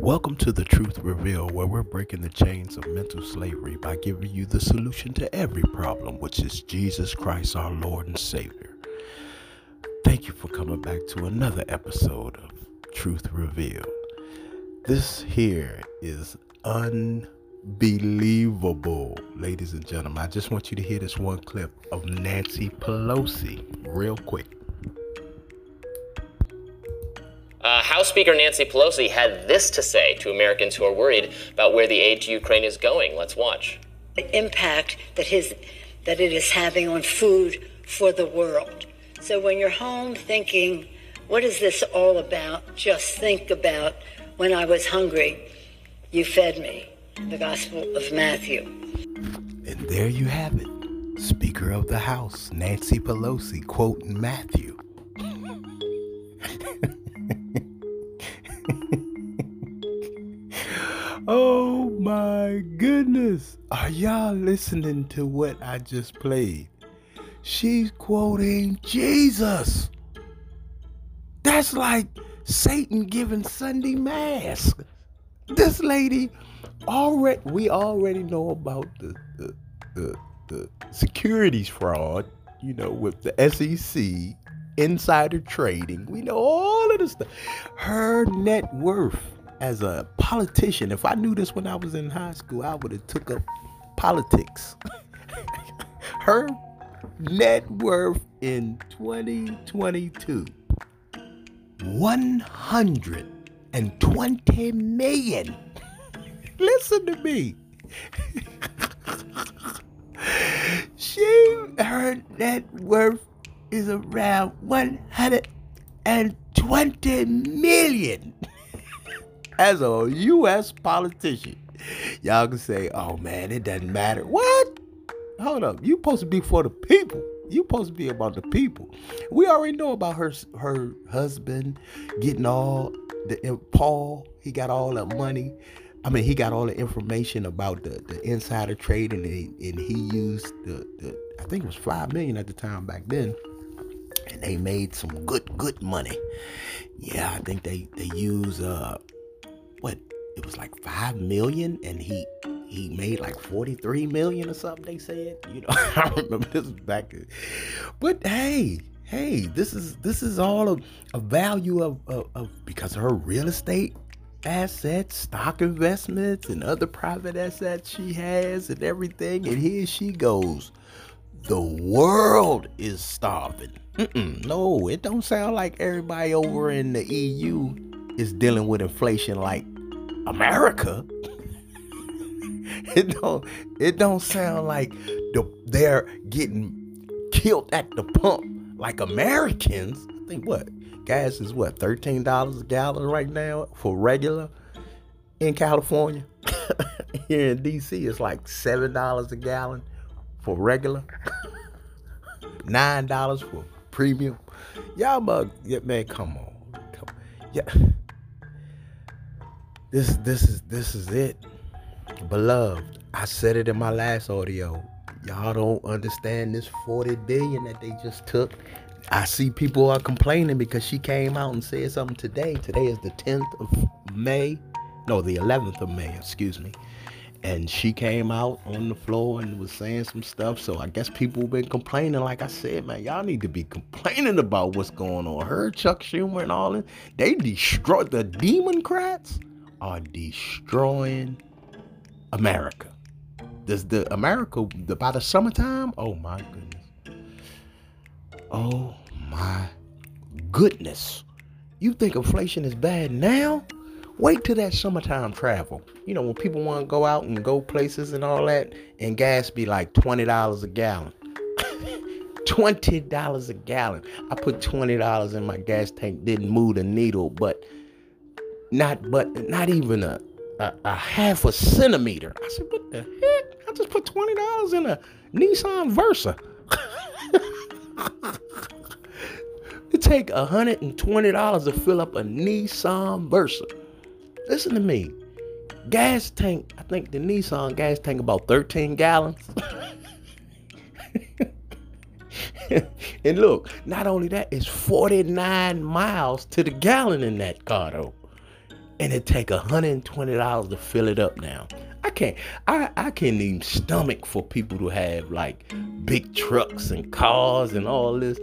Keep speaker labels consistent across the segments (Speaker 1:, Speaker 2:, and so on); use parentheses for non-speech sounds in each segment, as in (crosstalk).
Speaker 1: Welcome to the Truth Reveal, where we're breaking the chains of mental slavery by giving you the solution to every problem, which is Jesus Christ, our Lord and Savior. Thank you for coming back to another episode of Truth Revealed. This here is unbelievable, ladies and gentlemen. I just want you to hear this one clip of Nancy Pelosi real quick.
Speaker 2: House Speaker Nancy Pelosi had this to say to Americans who are worried about where the aid to Ukraine is going. Let's watch.
Speaker 3: The impact that his that it is having on food for the world. So when you're home thinking, what is this all about? Just think about when I was hungry, you fed me. The Gospel of Matthew.
Speaker 1: And there you have it. Speaker of the House, Nancy Pelosi, quoting Matthew. (laughs) (laughs) oh my goodness. Are y'all listening to what I just played? She's quoting Jesus. That's like Satan giving Sunday Mass. This lady already we already know about the the, the, the securities fraud, you know, with the SEC, insider trading. We know all of this stuff. Her net worth as a politician, if I knew this when I was in high school, I would have took up politics. (laughs) Her net worth in 2022 120 million. (laughs) Listen to me. (laughs) she her net worth is around 120 million (laughs) as a US politician. Y'all can say, oh man, it doesn't matter. What? Hold up. You supposed to be for the people. You supposed to be about the people. We already know about her her husband getting all the uh, Paul. He got all that money. I mean, he got all the information about the, the insider trading, and he, and he used the, the I think it was five million at the time back then, and they made some good good money. Yeah, I think they they use uh what it was like five million, and he he made like 43 million or something they said you know (laughs) i remember this back but hey hey this is this is all a, a value of, of, of because of her real estate assets stock investments and other private assets she has and everything and here she goes the world is starving Mm-mm, no it don't sound like everybody over in the eu is dealing with inflation like america (laughs) it don't it don't sound like the, they're getting killed at the pump like Americans. I think what gas is what thirteen dollars a gallon right now for regular in California. (laughs) Here in DC, it's like seven dollars a gallon for regular, (laughs) nine dollars for premium. Y'all mug, yeah, man, come on, come, on. yeah. This this is this is it. Beloved, I said it in my last audio. Y'all don't understand this 40 billion that they just took. I see people are complaining because she came out and said something today. Today is the 10th of May. No, the 11th of May, excuse me. And she came out on the floor and was saying some stuff. So I guess people been complaining. Like I said, man, y'all need to be complaining about what's going on. Her, Chuck Schumer, and all that. They destroyed the Democrats are destroying America. Does the America the, by the summertime? Oh my goodness. Oh my goodness. You think inflation is bad now? Wait till that summertime travel. You know, when people want to go out and go places and all that, and gas be like $20 a gallon. (laughs) $20 a gallon. I put $20 in my gas tank, didn't move the needle, but not but not even a a, a half a centimeter. I said, what the heck? I just put twenty dollars in a Nissan Versa. (laughs) it take hundred and twenty dollars to fill up a Nissan Versa. Listen to me. Gas tank, I think the Nissan gas tank about 13 gallons. (laughs) and look, not only that, it's 49 miles to the gallon in that car though. and it take $120 to fill it up now. I can't I, I can't even stomach for people to have like big trucks and cars and all this.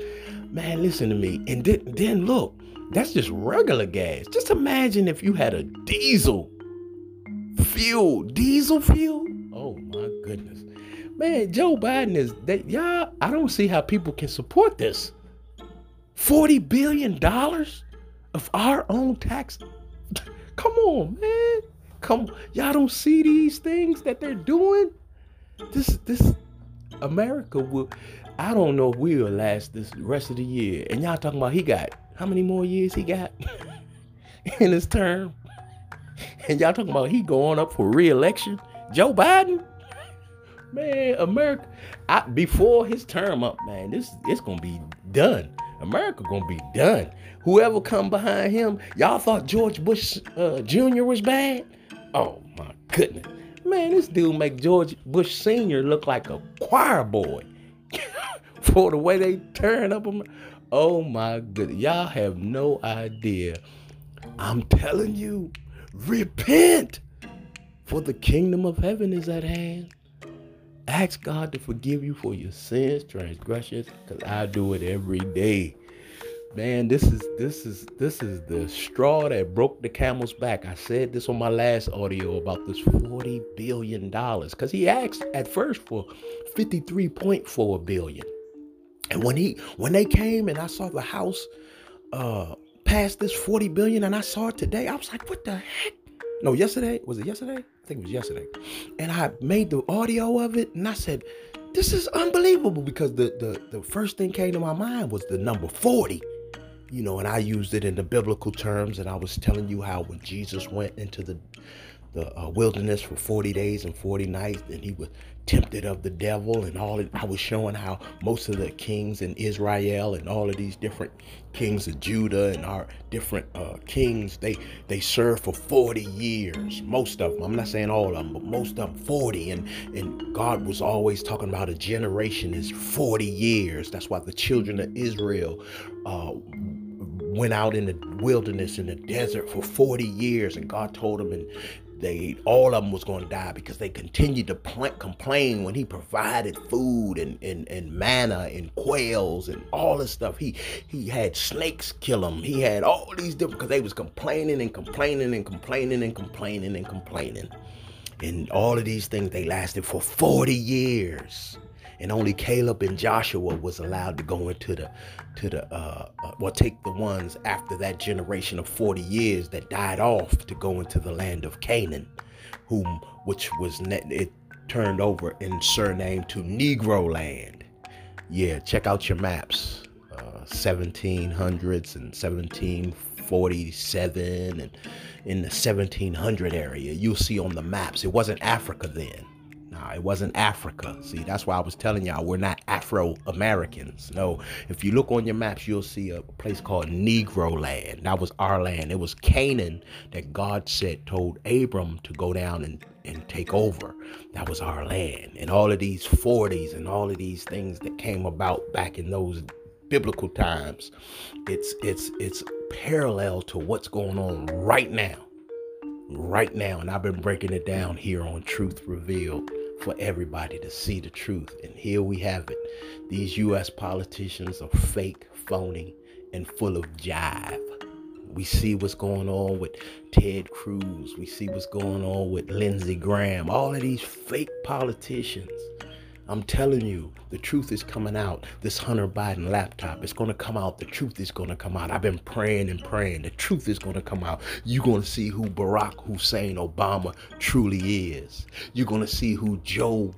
Speaker 1: Man, listen to me. And then, then look, that's just regular gas. Just imagine if you had a diesel fuel, diesel fuel. Oh my goodness. Man, Joe Biden is that y'all, I don't see how people can support this. 40 billion dollars of our own tax. (laughs) Come on, man. Come y'all don't see these things that they're doing? This this America will I don't know if we'll last this rest of the year. And y'all talking about he got how many more years he got (laughs) in his term? And y'all talking about he going up for re-election? Joe Biden? Man, America, I, before his term up, man, this it's gonna be done. America gonna be done. Whoever come behind him, y'all thought George Bush uh, Jr. was bad? Oh my goodness, man, this dude make George Bush Sr. look like a choir boy (laughs) for the way they turn up. Oh my goodness, y'all have no idea. I'm telling you, repent, for the kingdom of heaven is at hand. Ask God to forgive you for your sins, transgressions, because I do it every day. Man, this is this is this is the straw that broke the camel's back. I said this on my last audio about this 40 billion dollars cuz he asked at first for 53.4 billion. And when he when they came and I saw the house uh pass this 40 billion and I saw it today, I was like, "What the heck?" No, yesterday, was it yesterday? I think it was yesterday. And I made the audio of it and I said, this is unbelievable because the, the, the first thing came to my mind was the number 40. You know, and I used it in the biblical terms, and I was telling you how when Jesus went into the the uh, wilderness for 40 days and 40 nights, and he was tempted of the devil and all it, I was showing how most of the kings in Israel and all of these different kings of Judah and our different uh, kings they they served for 40 years most of them I'm not saying all of them but most of them 40 and and God was always talking about a generation is 40 years. That's why the children of Israel uh, went out in the wilderness in the desert for 40 years. And God told them in they all of them was going to die because they continued to pl- complain when he provided food and, and, and manna and quails and all this stuff. He he had snakes kill them he had all these different because they was complaining and complaining and complaining and complaining and complaining. And all of these things they lasted for 40 years and only Caleb and Joshua was allowed to go into the to the uh, uh, well take the ones after that generation of 40 years that died off to go into the land of Canaan whom which was net, it turned over in surname to Negro land. Yeah check out your maps. Uh, 1700s and 1747 and in the 1700 area you'll see on the maps it wasn't Africa then Nah, it wasn't Africa. See, that's why I was telling y'all we're not Afro Americans. No, if you look on your maps, you'll see a place called Negro land. That was our land. It was Canaan that God said told Abram to go down and, and take over. That was our land. And all of these 40s and all of these things that came about back in those biblical times, it's it's it's parallel to what's going on right now right now. And I've been breaking it down here on Truth Revealed for everybody to see the truth. And here we have it. These U.S. politicians are fake, phony, and full of jive. We see what's going on with Ted Cruz. We see what's going on with Lindsey Graham. All of these fake politicians I'm telling you, the truth is coming out. This Hunter Biden laptop, it's going to come out. The truth is going to come out. I've been praying and praying. The truth is going to come out. You're going to see who Barack Hussein Obama truly is. You're going to see who Joe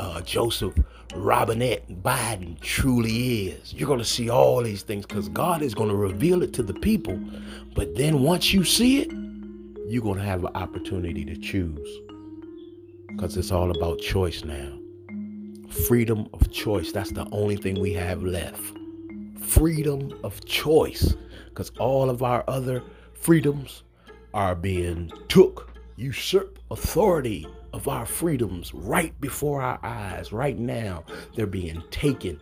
Speaker 1: uh, Joseph Robinette Biden truly is. You're going to see all these things because God is going to reveal it to the people. But then once you see it, you're going to have an opportunity to choose because it's all about choice now freedom of choice. That's the only thing we have left. Freedom of choice. Because all of our other freedoms are being took, usurp authority of our freedoms right before our eyes. Right now, they're being taken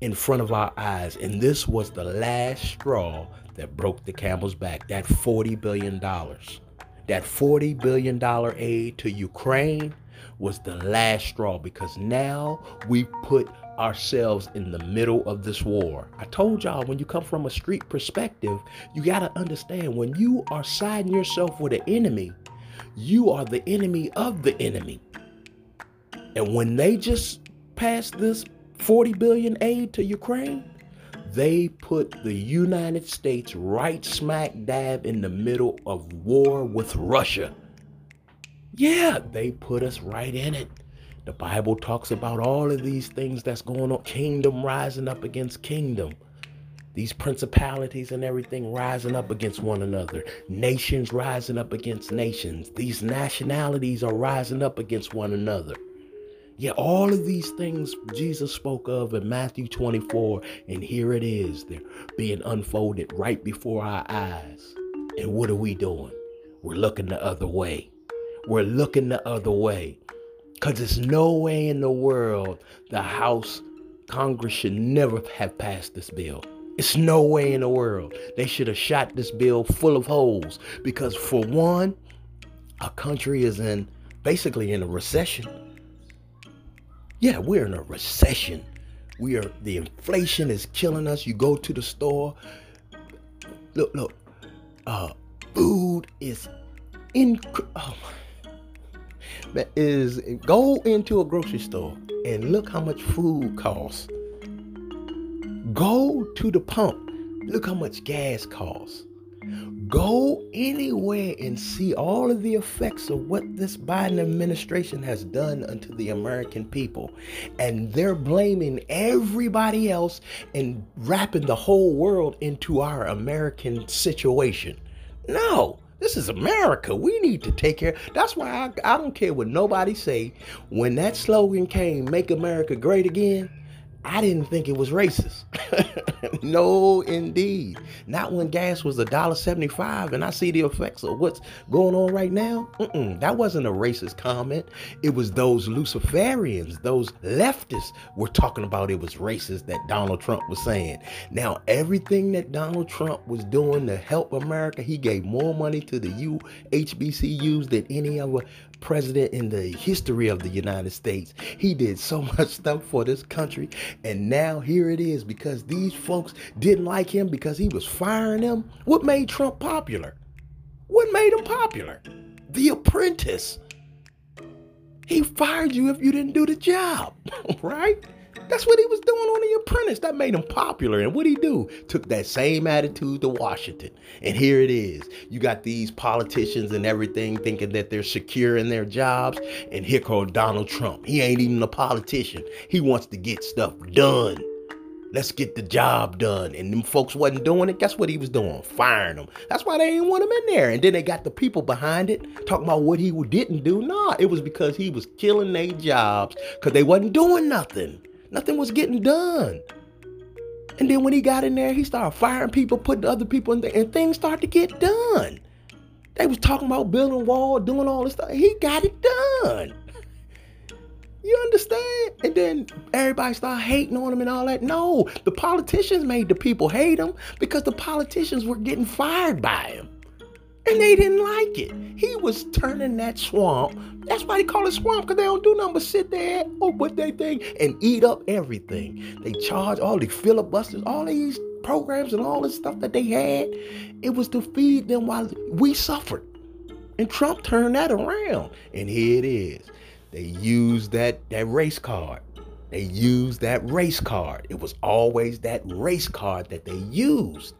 Speaker 1: in front of our eyes. And this was the last straw that broke the camel's back. That $40 billion That $40 billion aid to Ukraine was the last straw because now we put ourselves in the middle of this war. I told y'all when you come from a street perspective, you got to understand when you are siding yourself with an enemy, you are the enemy of the enemy. And when they just passed this 40 billion aid to Ukraine, they put the United States right smack dab in the middle of war with Russia. Yeah, they put us right in it. The Bible talks about all of these things that's going on kingdom rising up against kingdom. These principalities and everything rising up against one another. Nations rising up against nations. These nationalities are rising up against one another. Yeah, all of these things Jesus spoke of in Matthew 24, and here it is. They're being unfolded right before our eyes. And what are we doing? We're looking the other way. We're looking the other way. Because there's no way in the world the House, Congress should never have passed this bill. It's no way in the world. They should have shot this bill full of holes. Because, for one, our country is in basically in a recession. Yeah, we're in a recession. We are the inflation is killing us. You go to the store. Look, look. Uh, food is in. Oh my. Is go into a grocery store and look how much food costs. Go to the pump. Look how much gas costs. Go anywhere and see all of the effects of what this Biden administration has done unto the American people. And they're blaming everybody else and wrapping the whole world into our American situation. No, this is America. We need to take care. That's why I, I don't care what nobody say. When that slogan came, "Make America Great Again," I didn't think it was racist. (laughs) no, indeed. Not when gas was a dollar seventy-five, and I see the effects of what's going on right now. Mm-mm, that wasn't a racist comment. It was those Luciferians, those leftists, were talking about it was racist that Donald Trump was saying. Now, everything that Donald Trump was doing to help America, he gave more money to the UHBCUs than any other president in the history of the United States. He did so (laughs) much stuff for this country. And now here it is because these folks didn't like him because he was firing them. What made Trump popular? What made him popular? The apprentice. He fired you if you didn't do the job, (laughs) right? That's what he was doing on The Apprentice. That made him popular. And what he do? Took that same attitude to Washington. And here it is. You got these politicians and everything thinking that they're secure in their jobs. And here comes Donald Trump. He ain't even a politician. He wants to get stuff done. Let's get the job done. And them folks wasn't doing it. Guess what he was doing? Firing them. That's why they didn't want him in there. And then they got the people behind it talking about what he didn't do. Nah, it was because he was killing their jobs because they wasn't doing nothing. Nothing was getting done. And then when he got in there, he started firing people, putting other people in there, and things started to get done. They was talking about building wall, doing all this stuff. He got it done. You understand? And then everybody started hating on him and all that. No, the politicians made the people hate him because the politicians were getting fired by him. And they didn't like it. He was turning that swamp. That's why they call it swamp, because they don't do nothing but sit there or what they think and eat up everything. They charge all the filibusters, all these programs and all this stuff that they had. It was to feed them while we suffered. And Trump turned that around. And here it is. They used that, that race card. They used that race card. It was always that race card that they used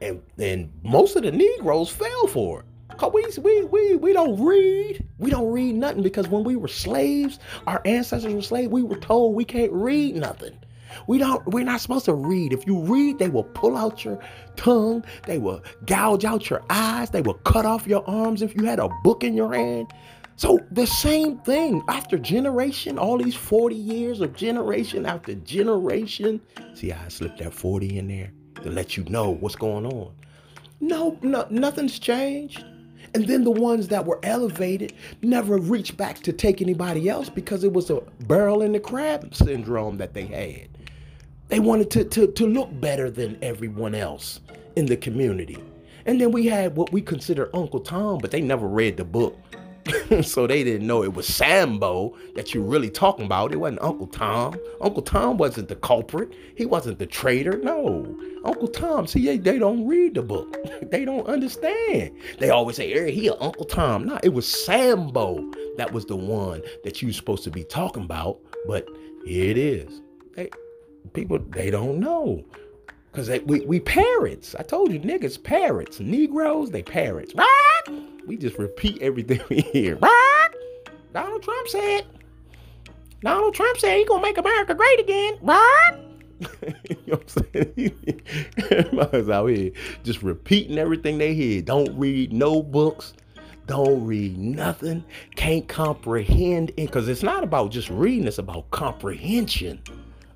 Speaker 1: and most of the Negroes fell for it. Cause we, we we we don't read. We don't read nothing because when we were slaves, our ancestors were slaves. We were told we can't read nothing. We don't. We're not supposed to read. If you read, they will pull out your tongue. They will gouge out your eyes. They will cut off your arms if you had a book in your hand. So the same thing after generation, all these 40 years of generation after generation. See I slipped that 40 in there? To let you know what's going on. No, no, nothing's changed. And then the ones that were elevated never reached back to take anybody else because it was a barrel in the crab syndrome that they had. They wanted to, to, to look better than everyone else in the community. And then we had what we consider Uncle Tom, but they never read the book. (laughs) so they didn't know it was Sambo that you're really talking about. It wasn't Uncle Tom. Uncle Tom wasn't the culprit. He wasn't the traitor. No. Uncle Tom, see, they, they don't read the book. (laughs) they don't understand. They always say, hey, he Uncle Tom. No, it was Sambo that was the one that you supposed to be talking about. But here it is. They, people, they don't know. Because we, we parrots. I told you, niggas, parrots. Negroes, they parrots. We just repeat everything (laughs) we hear. Donald Trump said. Donald Trump said he gonna make America great again. (laughs) You know what I'm saying? (laughs) Everybody's out here just repeating everything they hear. Don't read no books. Don't read nothing. Can't comprehend it. Because it's not about just reading, it's about comprehension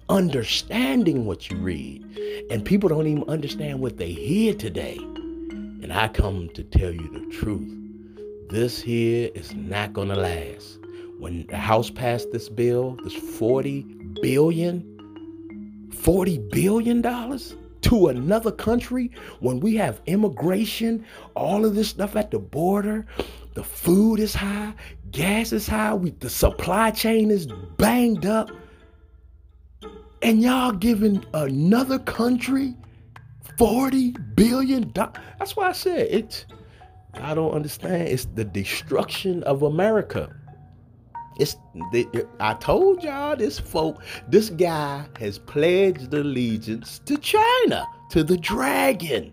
Speaker 1: understanding what you read. And people don't even understand what they hear today. And I come to tell you the truth. This here is not going to last. When the House passed this bill, this 40 billion, 40 billion dollars to another country when we have immigration, all of this stuff at the border, the food is high, gas is high, we, the supply chain is banged up and y'all giving another country 40 billion dollars. That's why I said it's I don't understand. It's the destruction of America. It's the, I told y'all this folk, this guy has pledged allegiance to China, to the dragon.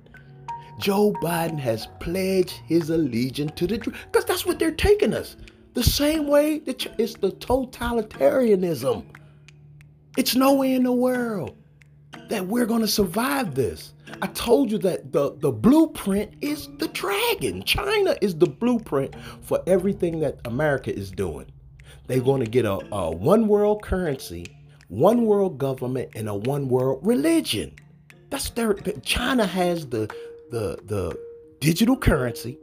Speaker 1: Joe Biden has pledged his allegiance to the because that's what they're taking us. The same way that it's the totalitarianism. It's nowhere in the world that we're going to survive this. I told you that the, the blueprint is the dragon. China is the blueprint for everything that America is doing. They're going to get a, a one world currency, one world government, and a one world religion. That's their China has the the the digital currency,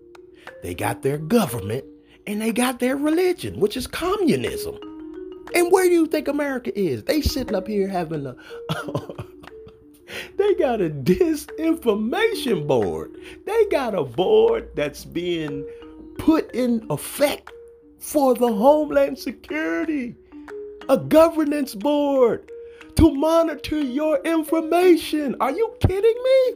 Speaker 1: they got their government, and they got their religion, which is communism. And where do you think America is? They sitting up here having a (laughs) they got a disinformation board. They got a board that's being put in effect for the Homeland Security. A governance board to monitor your information. Are you kidding me?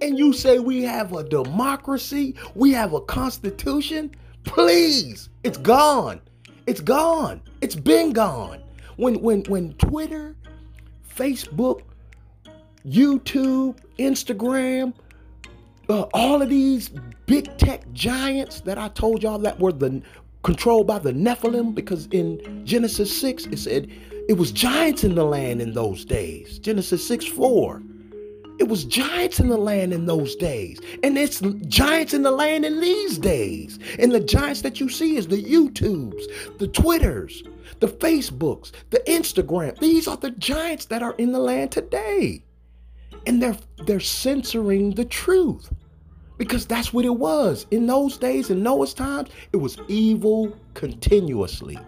Speaker 1: And you say we have a democracy, we have a constitution? Please, it's gone. It's gone. It's been gone. When when when Twitter, Facebook, YouTube, Instagram, uh, all of these big tech giants that I told y'all that were the controlled by the Nephilim, because in Genesis 6 it said it was giants in the land in those days. Genesis 6 4. It was giants in the land in those days. And it's giants in the land in these days. And the giants that you see is the YouTubes, the Twitters, the Facebooks, the Instagram. These are the giants that are in the land today. And they're they're censoring the truth. Because that's what it was. In those days, in Noah's times, it was evil continuously.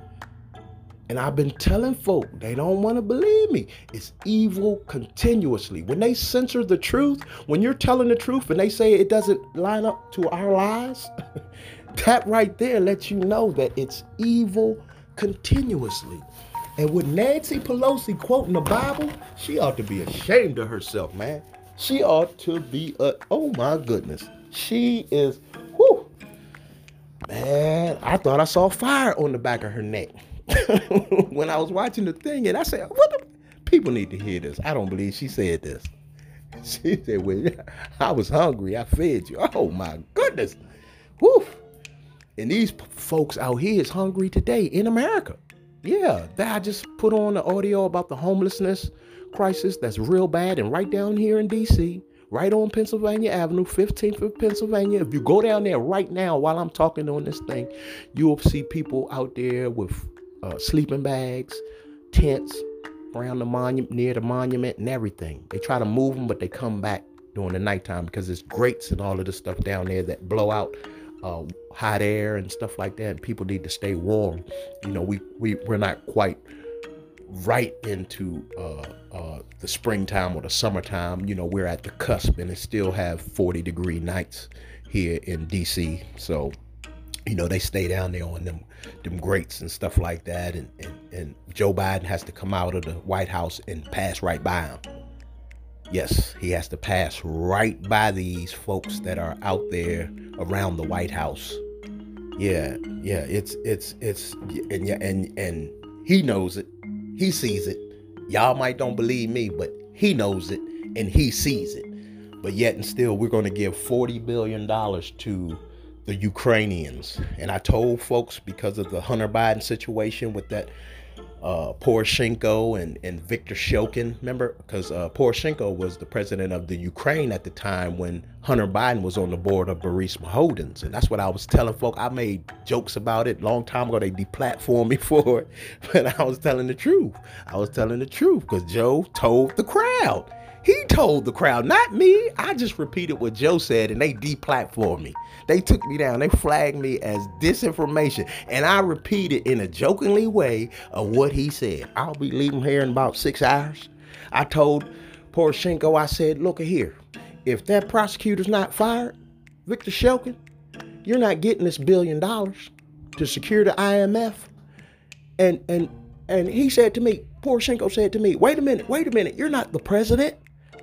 Speaker 1: And I've been telling folk, they don't want to believe me. It's evil continuously. When they censor the truth, when you're telling the truth and they say it doesn't line up to our lies, (laughs) that right there lets you know that it's evil continuously. And with Nancy Pelosi quoting the Bible, she ought to be ashamed of herself, man. She ought to be a, oh my goodness. She is, whoo, man, I thought I saw fire on the back of her neck. (laughs) when I was watching the thing, and I said, "What? The? People need to hear this." I don't believe she said this. (laughs) She said, "Well, (laughs) I was hungry. I fed you." Oh my goodness, whoo! And these folks out here is hungry today in America. Yeah, that I just put on the audio about the homelessness crisis that's real bad, and right down here in D.C right on Pennsylvania Avenue, 15th of Pennsylvania. If you go down there right now while I'm talking on this thing, you will see people out there with uh, sleeping bags, tents around the monument, near the monument, and everything. They try to move them, but they come back during the nighttime because there's grates and all of this stuff down there that blow out uh, hot air and stuff like that. And people need to stay warm. You know, we we we're not quite right into uh, uh, the springtime or the summertime. You know, we're at the cusp and it still have 40 degree nights here in DC. So, you know, they stay down there on them them grates and stuff like that. And, and, and Joe Biden has to come out of the White House and pass right by him. Yes, he has to pass right by these folks that are out there around the White House. Yeah, yeah, it's it's it's and yeah, and and he knows it. He sees it. Y'all might don't believe me, but he knows it and he sees it. But yet and still we're going to give 40 billion dollars to the Ukrainians. And I told folks because of the Hunter Biden situation with that uh, Poroshenko and, and Viktor Shokin. Remember, because uh, Poroshenko was the president of the Ukraine at the time when Hunter Biden was on the board of Burisma Holdings, and that's what I was telling folk. I made jokes about it long time ago. They deplatformed me (laughs) for it, but I was telling the truth. I was telling the truth because Joe told the crowd. He told the crowd, not me. I just repeated what Joe said and they deplatformed me. They took me down. They flagged me as disinformation. And I repeated in a jokingly way of what he said. I'll be leaving here in about six hours. I told Poroshenko, I said, look here. If that prosecutor's not fired, Viktor Shokin, you're not getting this billion dollars to secure the IMF. And and and he said to me, Poroshenko said to me, wait a minute, wait a minute, you're not the president.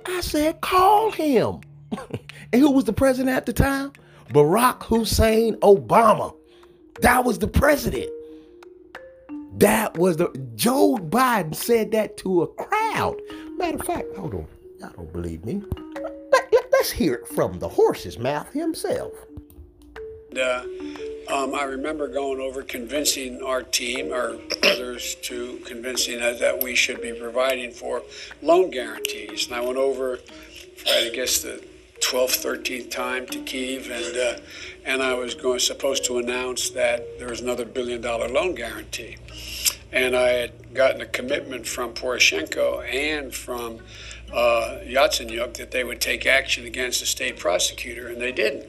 Speaker 1: I said, call him. (laughs) and who was the president at the time? Barack Hussein Obama. That was the president. That was the Joe Biden said that to a crowd. Matter of fact, hold on. Y'all don't believe me. Let, us let, hear it from the horse's mouth himself.
Speaker 4: Uh, um, I remember going over convincing our team or others to convincing us that we should be providing for loan guarantees. And I went over, I guess, the 12th, 13th time to Kiev, and uh, and I was going supposed to announce that there was another billion dollar loan guarantee. And I had gotten a commitment from Poroshenko and from uh, Yatsenyuk that they would take action against the state prosecutor, and they didn't.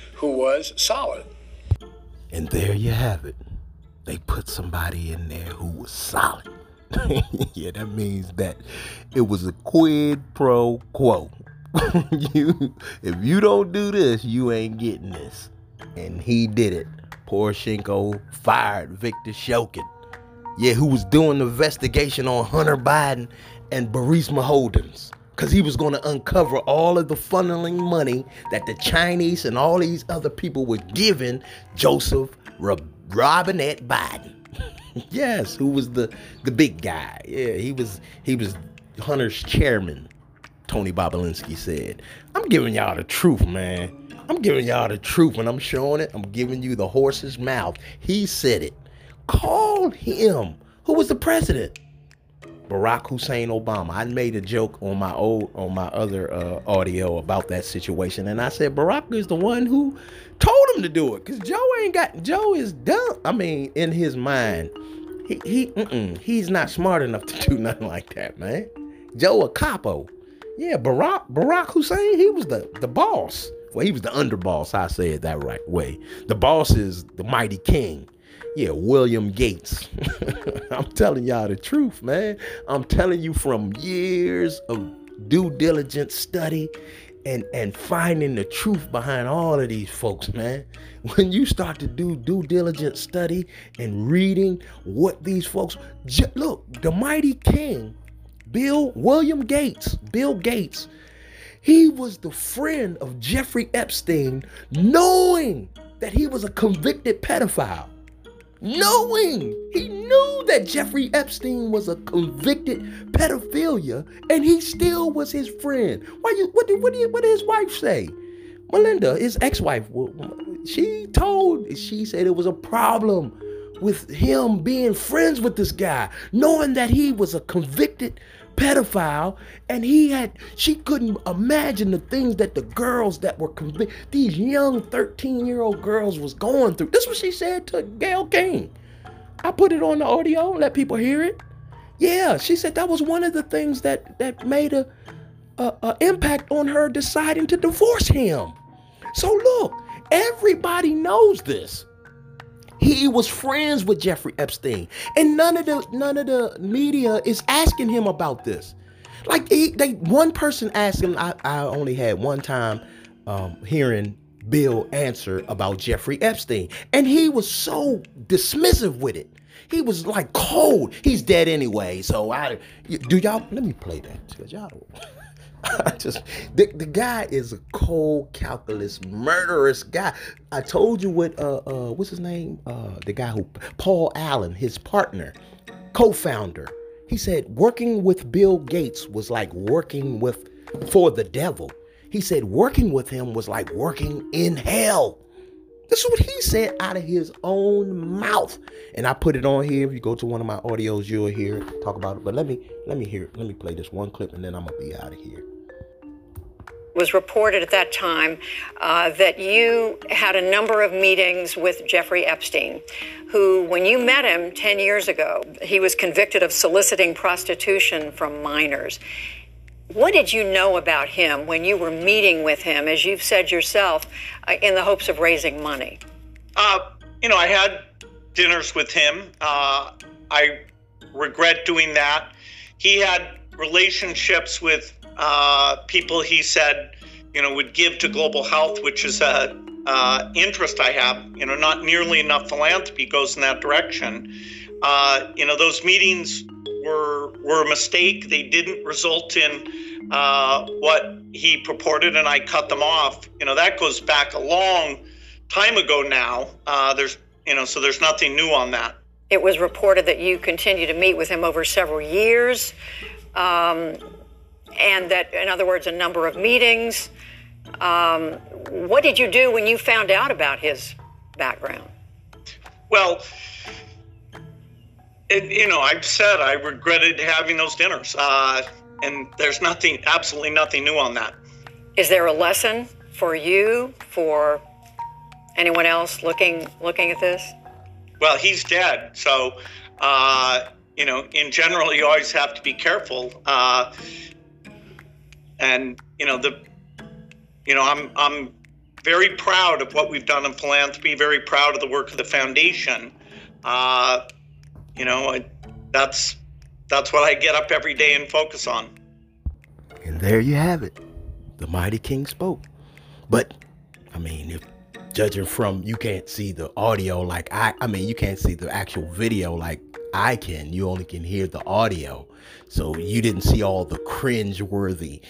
Speaker 4: who was solid.
Speaker 1: And there you have it. They put somebody in there who was solid. (laughs) yeah, that means that it was a quid pro quo. (laughs) you, if you don't do this, you ain't getting this. And he did it. Poroshenko fired Viktor Shokin. Yeah, who was doing the investigation on Hunter Biden and Burisma Holdings because he was going to uncover all of the funneling money that the Chinese and all these other people were giving Joseph Robinette Biden. (laughs) yes, who was the the big guy? Yeah, he was he was Hunter's chairman. Tony Bobulinski said, "I'm giving y'all the truth, man. I'm giving y'all the truth, and I'm showing it. I'm giving you the horse's mouth. He said it. Call him. Who was the president? Barack Hussein Obama. I made a joke on my old on my other uh, audio about that situation, and I said Barack is the one who told him to do it, cause Joe ain't got Joe is dumb. I mean, in his mind, he he he's not smart enough to do (laughs) nothing like that, man. Joe a capo. Yeah, Barack Barack Hussein, he was the the boss. Well, he was the underboss. I say it that right way. The boss is the mighty king. Yeah, William Gates. (laughs) I'm telling y'all the truth, man. I'm telling you from years of due diligence study and and finding the truth behind all of these folks, man. (laughs) When you start to do due diligence study and reading what these folks look, the mighty king, Bill William Gates, Bill Gates, he was the friend of Jeffrey Epstein, knowing that he was a convicted pedophile knowing he knew that Jeffrey Epstein was a convicted pedophilia, and he still was his friend. Why you? What did what did, what did his wife say? Melinda, his ex-wife, she told she said it was a problem with him being friends with this guy, knowing that he was a convicted pedophile, and he had she couldn't imagine the things that the girls that were convicted, these young 13-year-old girls was going through. This is what she said to Gayle King. I put it on the audio, let people hear it. Yeah, she said that was one of the things that that made a, a, a impact on her deciding to divorce him. So look, everybody knows this. He was friends with Jeffrey Epstein, and none of the none of the media is asking him about this. Like he, they, one person asked him. I, I only had one time um, hearing Bill answer about Jeffrey Epstein, and he was so dismissive with it. He was like cold. He's dead anyway. So I do y'all. Let me play that because y'all. (laughs) (laughs) Just the, the guy is a cold calculus murderous guy. I told you what uh uh what's his name? Uh the guy who Paul Allen, his partner, co-founder. He said working with Bill Gates was like working with for the devil. He said working with him was like working in hell. This is what he said out of his own mouth. And I put it on here. If you go to one of my audios, you'll hear it, talk about it. But let me let me hear it. Let me play this one clip and then I'm gonna be out of here
Speaker 5: was reported at that time uh, that you had a number of meetings with Jeffrey Epstein, who, when you met him 10 years ago, he was convicted of soliciting prostitution from minors. What did you know about him when you were meeting with him, as you've said yourself, uh, in the hopes of raising money?
Speaker 6: Uh, you know, I had dinners with him. Uh, I regret doing that. He had relationships with uh, people he said, you know, would give to global health, which is a uh, interest I have. You know, not nearly enough philanthropy goes in that direction. Uh, you know, those meetings were were a mistake. They didn't result in uh, what he purported, and I cut them off. You know, that goes back a long time ago now. Uh, there's you know, so there's nothing new on that.
Speaker 5: It was reported that you continue to meet with him over several years. Um, and that, in other words, a number of meetings. Um, what did you do when you found out about his background?
Speaker 6: Well, it, you know, I've said I regretted having those dinners, uh, and there's nothing, absolutely nothing new on that.
Speaker 5: Is there a lesson for you, for anyone else looking looking at this?
Speaker 6: Well, he's dead, so uh, you know, in general, you always have to be careful. Uh, and you know the you know i'm i'm very proud of what we've done in philanthropy very proud of the work of the foundation uh, you know that's that's what i get up every day and focus on.
Speaker 1: And there you have it. The mighty king spoke. But i mean if judging from you can't see the audio like i i mean you can't see the actual video like i can. You only can hear the audio. So you didn't see all the cringe worthy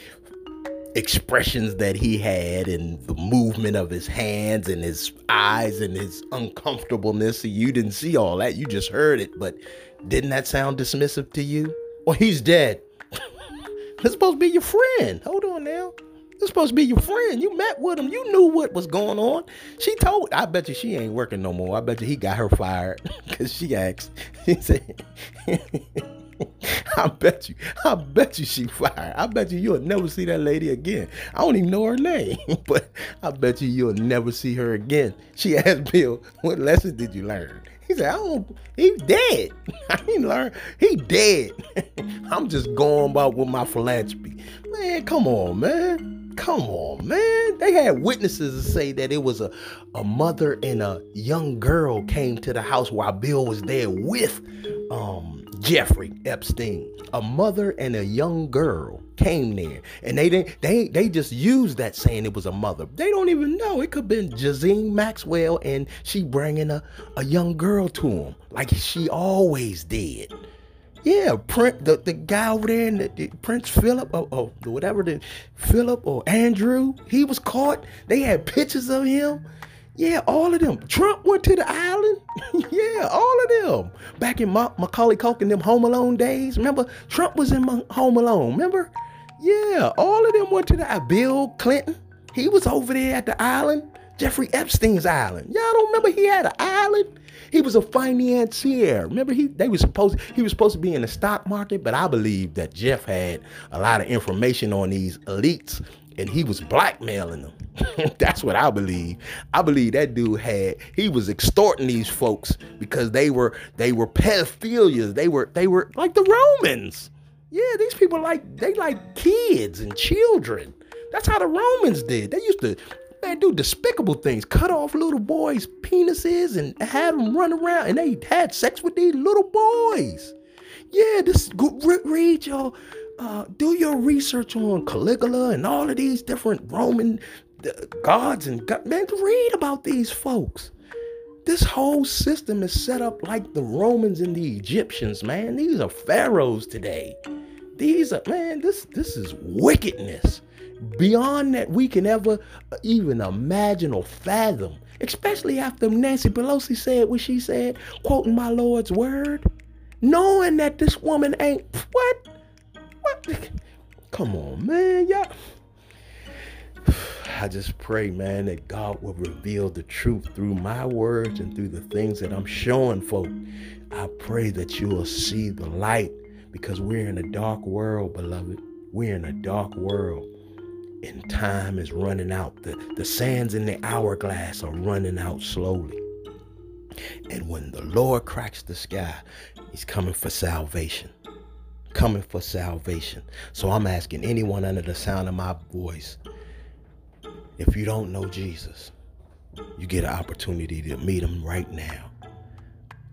Speaker 1: expressions that he had and the movement of his hands and his eyes and his uncomfortableness. You didn't see all that. You just heard it. But didn't that sound dismissive to you? Well, he's dead. (laughs) That's supposed to be your friend. Hold on now. That's supposed to be your friend. You met with him. You knew what was going on. She told. I bet you she ain't working no more. I bet you he got her fired (laughs) because she asked. (laughs) He said. (laughs) I bet you, I bet you she fired. I bet you you'll never see that lady again. I don't even know her name, (laughs) but I bet you you'll never see her again. She asked Bill, what lesson did you learn? He said, I don't, he's dead. (laughs) I didn't learn, he dead. I'm just going about with my philanthropy. Man, come on, man. Come on, man. They had witnesses to say that it was a, a mother and a young girl came to the house while Bill was there with um Jeffrey Epstein. A mother and a young girl came there, and they didn't. They they just used that saying it was a mother. They don't even know it could have been Ghislaine Maxwell, and she bringing a a young girl to him like she always did. Yeah, Prince, the, the guy over there, the, the Prince Philip, or, or whatever, the Philip or Andrew, he was caught. They had pictures of him. Yeah, all of them. Trump went to the island. (laughs) yeah, all of them. Back in Ma- Macaulay Culkin, them Home Alone days. Remember, Trump was in Home Alone. Remember? Yeah, all of them went to the uh, Bill Clinton. He was over there at the island. Jeffrey Epstein's island. Y'all don't remember he had an island? He was a financier. Remember, he they was supposed he was supposed to be in the stock market, but I believe that Jeff had a lot of information on these elites and he was blackmailing them. (laughs) That's what I believe. I believe that dude had he was extorting these folks because they were they were pedophilias. They were they were like the Romans. Yeah, these people like they like kids and children. That's how the Romans did. They used to man do despicable things, cut off little boys' penises and have them run around, and they had sex with these little boys. Yeah, this read your uh, do your research on Caligula and all of these different Roman uh, gods and God, man, read about these folks. This whole system is set up like the Romans and the Egyptians, man. These are pharaohs today. These are man, this this is wickedness beyond that we can ever uh, even imagine or fathom. Especially after Nancy Pelosi said what she said, quoting my Lord's word, knowing that this woman ain't what Come on, man. Y'all. (sighs) I just pray, man, that God will reveal the truth through my words and through the things that I'm showing folk. I pray that you will see the light because we're in a dark world, beloved. We're in a dark world and time is running out. The, the sands in the hourglass are running out slowly. And when the Lord cracks the sky, He's coming for salvation coming for salvation. So I'm asking anyone under the sound of my voice if you don't know Jesus, you get an opportunity to meet him right now.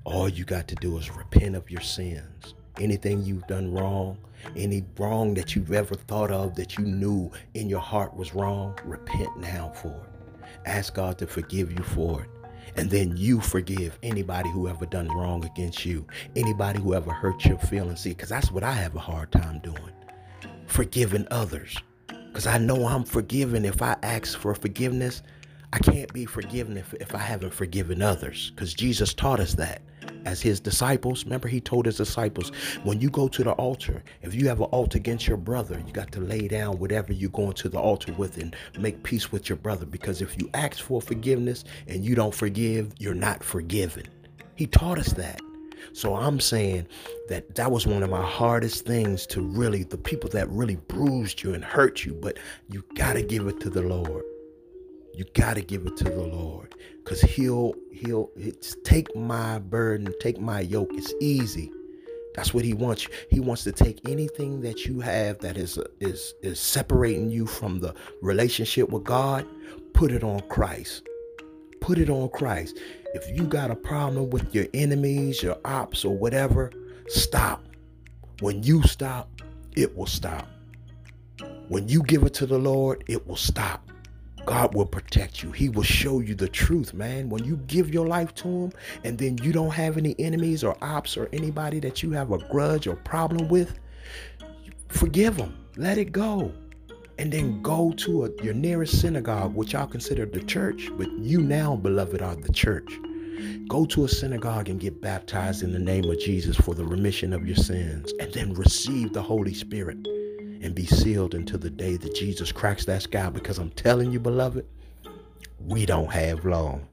Speaker 1: All you got to do is repent of your sins. Anything you've done wrong, any wrong that you've ever thought of that you knew in your heart was wrong, repent now for it. Ask God to forgive you for it and then you forgive anybody who ever done wrong against you, anybody who ever hurt your feelings. See, because that's what I have a hard time doing, forgiving others. Because I know I'm forgiven if I ask for forgiveness. I can't be forgiven if, if I haven't forgiven others. Because Jesus taught us that as his disciples. Remember, he told his disciples, when you go to the altar, if you have an altar against your brother, you got to lay down whatever you're going to the altar with and make peace with your brother. Because if you ask for forgiveness and you don't forgive, you're not forgiven. He taught us that. So I'm saying that that was one of my hardest things to really, the people that really bruised you and hurt you, but you got to give it to the Lord. You got to give it to the Lord because he'll he'll it's take my burden, take my yoke. It's easy. That's what he wants. He wants to take anything that you have that is is is separating you from the relationship with God, put it on Christ. Put it on Christ. If you got a problem with your enemies, your ops or whatever, stop. When you stop, it will stop. When you give it to the Lord, it will stop. God will protect you. He will show you the truth, man. When you give your life to Him and then you don't have any enemies or ops or anybody that you have a grudge or problem with, forgive them. Let it go. And then go to a, your nearest synagogue, which I'll consider the church, but you now, beloved, are the church. Go to a synagogue and get baptized in the name of Jesus for the remission of your sins, and then receive the Holy Spirit and be sealed until the day that Jesus cracks that sky. Because I'm telling you, beloved, we don't have long.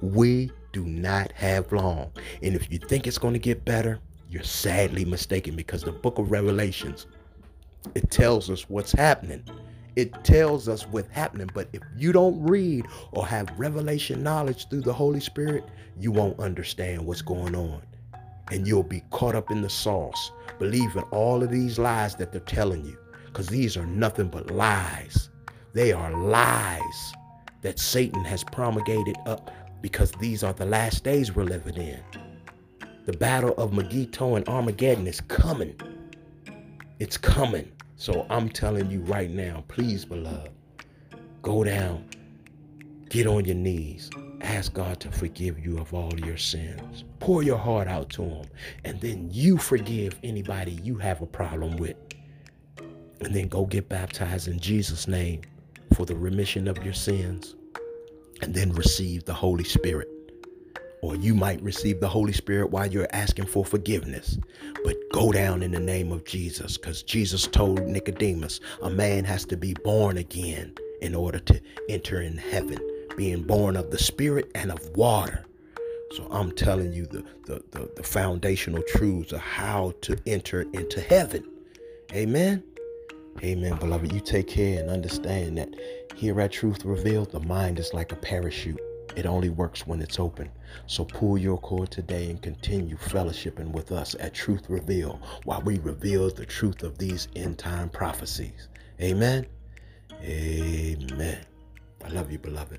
Speaker 1: We do not have long. And if you think it's going to get better, you're sadly mistaken because the book of Revelations, it tells us what's happening. It tells us what's happening. But if you don't read or have revelation knowledge through the Holy Spirit, you won't understand what's going on. And you'll be caught up in the sauce believing all of these lies that they're telling you because these are nothing but lies. They are lies that Satan has promulgated up because these are the last days we're living in. The battle of Megiddo and Armageddon is coming. It's coming. So I'm telling you right now, please, beloved, go down, get on your knees, Ask God to forgive you of all your sins. Pour your heart out to Him, and then you forgive anybody you have a problem with. And then go get baptized in Jesus' name for the remission of your sins, and then receive the Holy Spirit. Or you might receive the Holy Spirit while you're asking for forgiveness. But go down in the name of Jesus, because Jesus told Nicodemus a man has to be born again in order to enter in heaven being born of the Spirit and of water. So I'm telling you the, the, the, the foundational truths of how to enter into heaven. Amen. Amen, beloved. You take care and understand that here at Truth Revealed, the mind is like a parachute. It only works when it's open. So pull your cord today and continue fellowshipping with us at Truth Reveal while we reveal the truth of these end time prophecies. Amen. Amen. I love you, beloved.